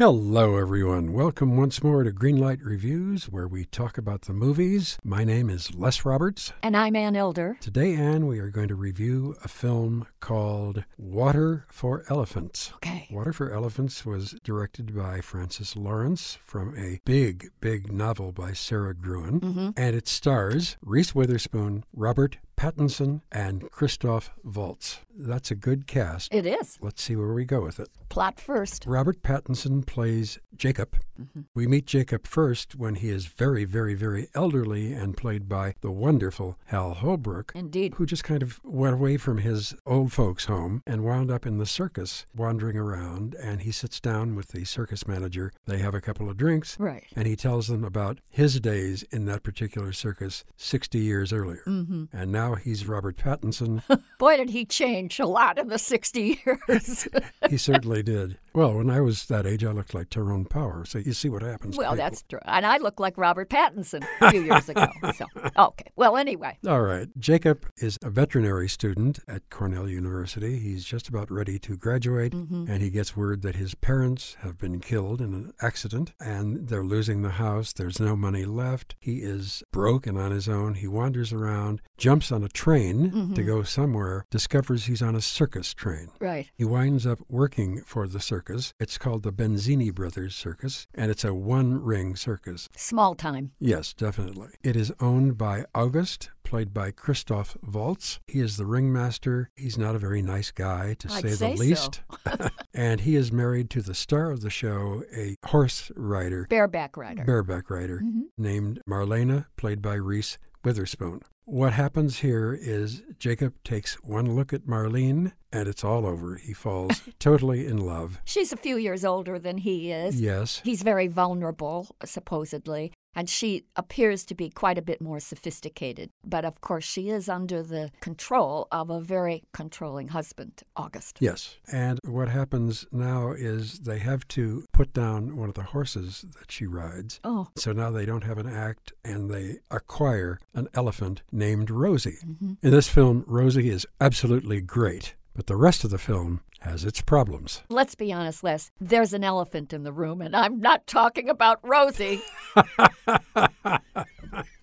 Hello, everyone. Welcome once more to Greenlight Reviews, where we talk about the movies. My name is Les Roberts. And I'm Ann Elder. Today, Ann, we are going to review a film called Water for Elephants. Okay. Water for Elephants was directed by Francis Lawrence from a big, big novel by Sara Gruen, Mm-hmm. and it stars Reese Witherspoon, Robert Pattinson, and Christoph Waltz. That's a good cast. It is. Let's see where we go with it. Plot first. Robert Pattinson plays Jacob. Mm-hmm. We meet Jacob first when he is very, very, very elderly and played by the wonderful Hal Holbrook, Indeed. who just kind of went away from his old folks' home and wound up in the circus wandering around. And he sits down with the circus manager. They have a couple of drinks. Right. And he tells them about his days in that particular circus 60 years earlier. Mm-hmm. And now he's Robert Pattinson. Boy, did he change a lot in the 60 years. he certainly did. Well, when I was that age, I looked like Tyrone Power. So you see what happens. well, that's true. And I looked like Robert Pattinson a few years ago. So, okay. Well, anyway. All right. Jacob is a veterinary student at Cornell University. He's just about ready to graduate, Mm-hmm. and he gets word that his parents have been killed in an accident and they're losing the house. There's no money left. He is broke and on his own. He wanders around, jumps on a train Mm-hmm. to go somewhere, discovers he's on a circus train. Right. He winds up working for the circus. It's called the Benzini Brothers Circus, and it's a one ring circus. Small time. Yes, definitely. It is owned by August, played by Christoph Waltz. He is the ringmaster. He's not a very nice guy, to I'd say, say the so. least. and he is married to the star of the show, a horse rider, Bareback rider. bareback rider, Mhm. named Marlena, played by Reese Witherspoon. What happens here is Jacob takes one look at Marlene, and it's all over. He falls totally in love. She's a few years older than he is. Yes. He's very vulnerable, supposedly, and she appears to be quite a bit more sophisticated. But of course, she is under the control of a very controlling husband, August. Yes. And what happens now is they have to put down one of the horses that she rides. Oh, So now they don't have an act and they acquire an elephant named Rosie. Mm-hmm. In this film, Rosie is absolutely great, but the rest of the film has its problems. let's be honest, Les. There's an elephant in the room, and I'm not talking about Rosie.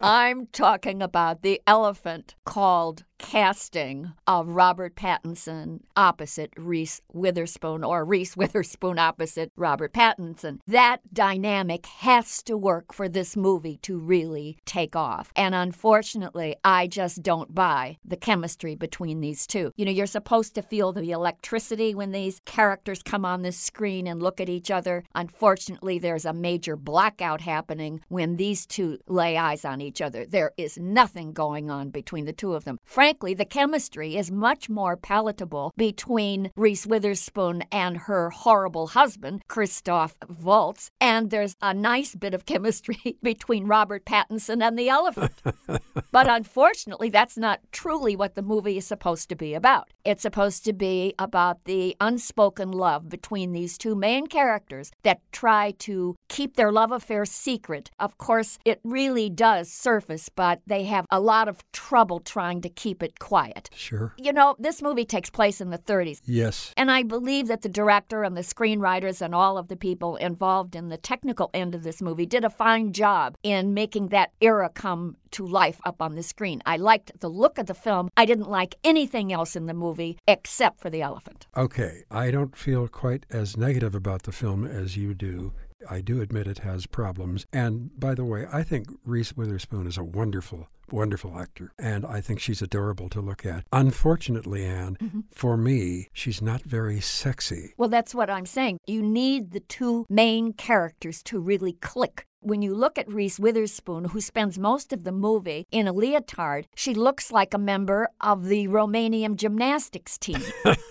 I'm talking about the elephant called casting of Robert Pattinson opposite Reese Witherspoon or Reese Witherspoon opposite Robert Pattinson. That dynamic has to work for this movie to really take off. And unfortunately, I just don't buy the chemistry between these two. You know, you're supposed to feel the electricity when these characters come on the screen and look at each other. Unfortunately, there's a major blackout happening when these two lay eyes on each other. There is nothing going on between the two of them. Frankly, the chemistry is much more palatable between Reese Witherspoon and her horrible husband, Christoph Waltz, and there's a nice bit of chemistry between Robert Pattinson and the elephant. but unfortunately, that's not truly what the movie is supposed to be about. It's supposed to be about the unspoken love between these two main characters that try to keep their love affair secret. Of course, it really does surface, but they have a lot of trouble trying to keep it quiet. Sure. You know, this movie takes place in the 30s. Yes. And I believe that the director and the screenwriters and all of the people involved in the technical end of this movie did a fine job in making that era come to life up on the screen. I liked the look of the film. I didn't like anything else in the movie except for the elephant. Okay. I don't feel quite as negative about the film as you do. I do admit it has problems. And by the way, I think Reese Witherspoon is a wonderful, wonderful actor. And I think she's adorable to look at. Unfortunately, Ann, mm-hmm. for me, she's not very sexy. Well, that's what I'm saying. You need the two main characters to really click. When you look at Reese Witherspoon, who spends most of the movie in a leotard, she looks like a member of the Romanian gymnastics team.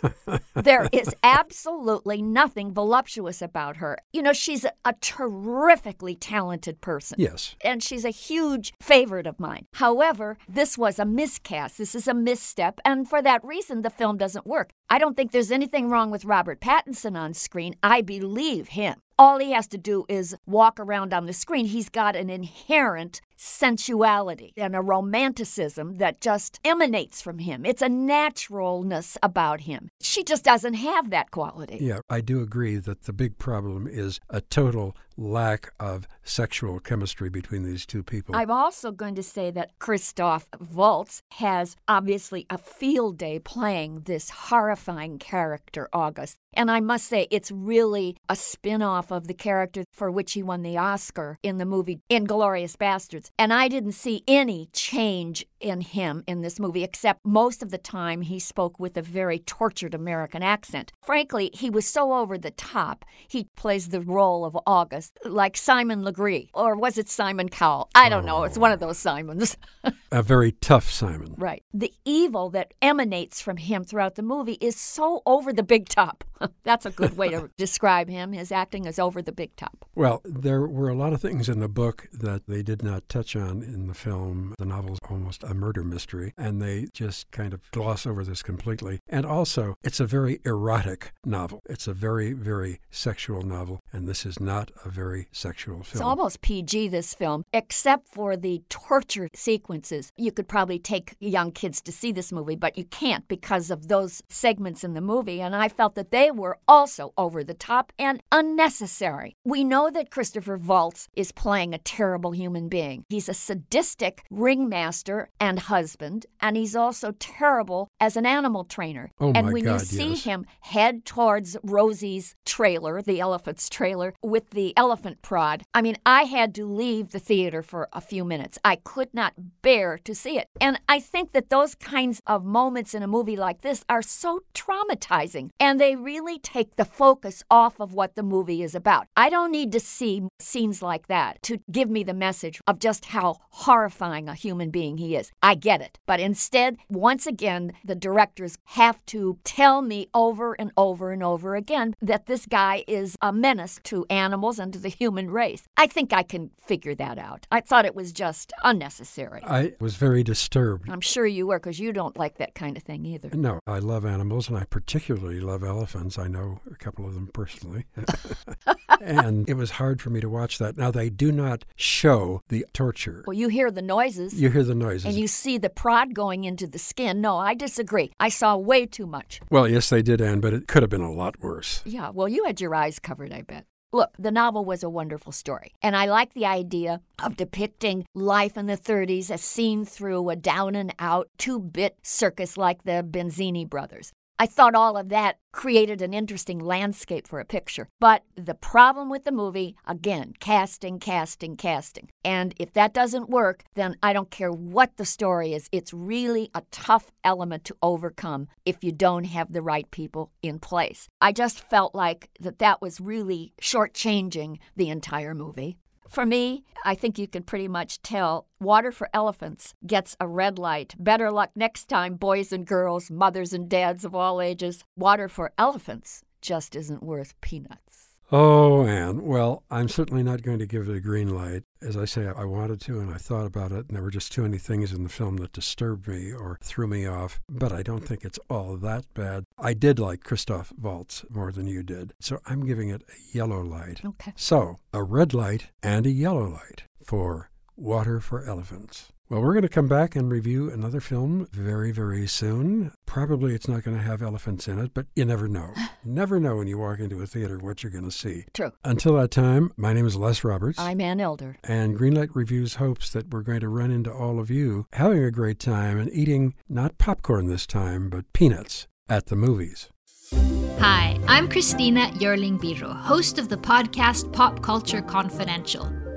there is absolutely nothing voluptuous about her. You know, she's a, terrifically talented person. Yes. and she's a huge favorite of mine. However, this was a miscast. This is a misstep, and for that reason, the film doesn't work. I don't think there's anything wrong with Robert Pattinson on screen. I believe him. All he has to do is walk around on the screen. He's got an inherent sensuality and a romanticism that just emanates from him. It's a naturalness about him. She just doesn't have that quality. Yeah, I do agree that the big problem is a total lack of sexual chemistry between these two people. I'm also going to say that Christoph Waltz has obviously a field day playing this horrifying character, August. And I must say, it's really a spin off of the character for which he won the Oscar in the movie Inglourious Basterds. And I didn't see any change in him in this movie, except most of the time he spoke with a very tortured American accent. Frankly, he was so over the top. He plays the role of August like Simon Legree, or was it Simon Cowell? I don't know. It's one of those Simons. a very tough Simon. Right. The evil that emanates from him throughout the movie is so over the big top. That's a good way to describe him. His acting is over the big top. Well, there were a lot of things in the book that they did not touch on in the film. The novel's almost a murder mystery, and they just kind of gloss over this completely. And also, it's a very erotic novel. It's a very, very sexual novel, and this is not a very sexual film. It's almost PG, this film, except for the torture sequences. You could probably take young kids to see this movie, but you can't because of those segments in the movie. And I felt that they were also over the top and unnecessary. We know that Christopher Waltz is playing a terrible human being. He's a sadistic ringmaster and husband, and he's also terrible as an animal trainer. Oh and when God, you see yes. him head towards Rosie's trailer, the elephant's trailer, with the elephant prod, I mean, I had to leave the theater for a few minutes. I could not bear to see it. And I think that those kinds of moments in a movie like this are so traumatizing, and they really take the focus off of what the movie is about. I don't need to see scenes like that to give me the message of just how horrifying a human being he is. I get it. But instead, once again, the directors have to tell me over and over and over again that this guy is a menace to animals and to the human race. I think I can figure that out. I thought it was just unnecessary. I was very disturbed. I'm sure you were because you don't like that kind of thing either. No, I love animals and I particularly love elephants. I know a couple of them personally. and it was hard for me to watch that. Now, they do not show the torture. Well, you hear the noises. You hear the noises. You see the prod going into the skin. No, I disagree. I saw way too much. well, yes, they did, Ann, but it could have been a lot worse. Yeah, well, you had your eyes covered, I bet. Look, the novel was a wonderful story, and I like the idea of depicting life in the 30s as seen through a down and out two bit circus like the Benzini brothers. I thought all of that created an interesting landscape for a picture. But the problem with the movie, again, casting, casting, casting. And if that doesn't work, then I don't care what the story is. It's really a tough element to overcome if you don't have the right people in place. I just felt like that that was really shortchanging the entire movie. For me, I think you can pretty much tell Water for Elephants gets a red light. Better luck next time, boys and girls, mothers and dads of all ages. Water for Elephants just isn't worth peanuts. Oh, Ann. Well, I'm certainly not going to give it a green light. As I say, I wanted to and I thought about it, and there were just too many things in the film that disturbed me or threw me off. But I don't think it's all that bad. I did like Christoph Waltz more than you did, so I'm giving it a yellow light. Okay. So, a red light and a yellow light for Water for Elephants. Well, we're going to come back and review another film very, very soon. Probably it's not going to have elephants in it, but you never know. never know when you walk into a theater what you're going to see. True. Until that time, my name is Les Roberts. I'm Ann Elder. and Greenlight Reviews hopes that we're going to run into all of you having a great time and eating not popcorn this time, but peanuts at the movies. Hi, I'm Christina Yerling Biro, host of the podcast Pop Culture Confidential.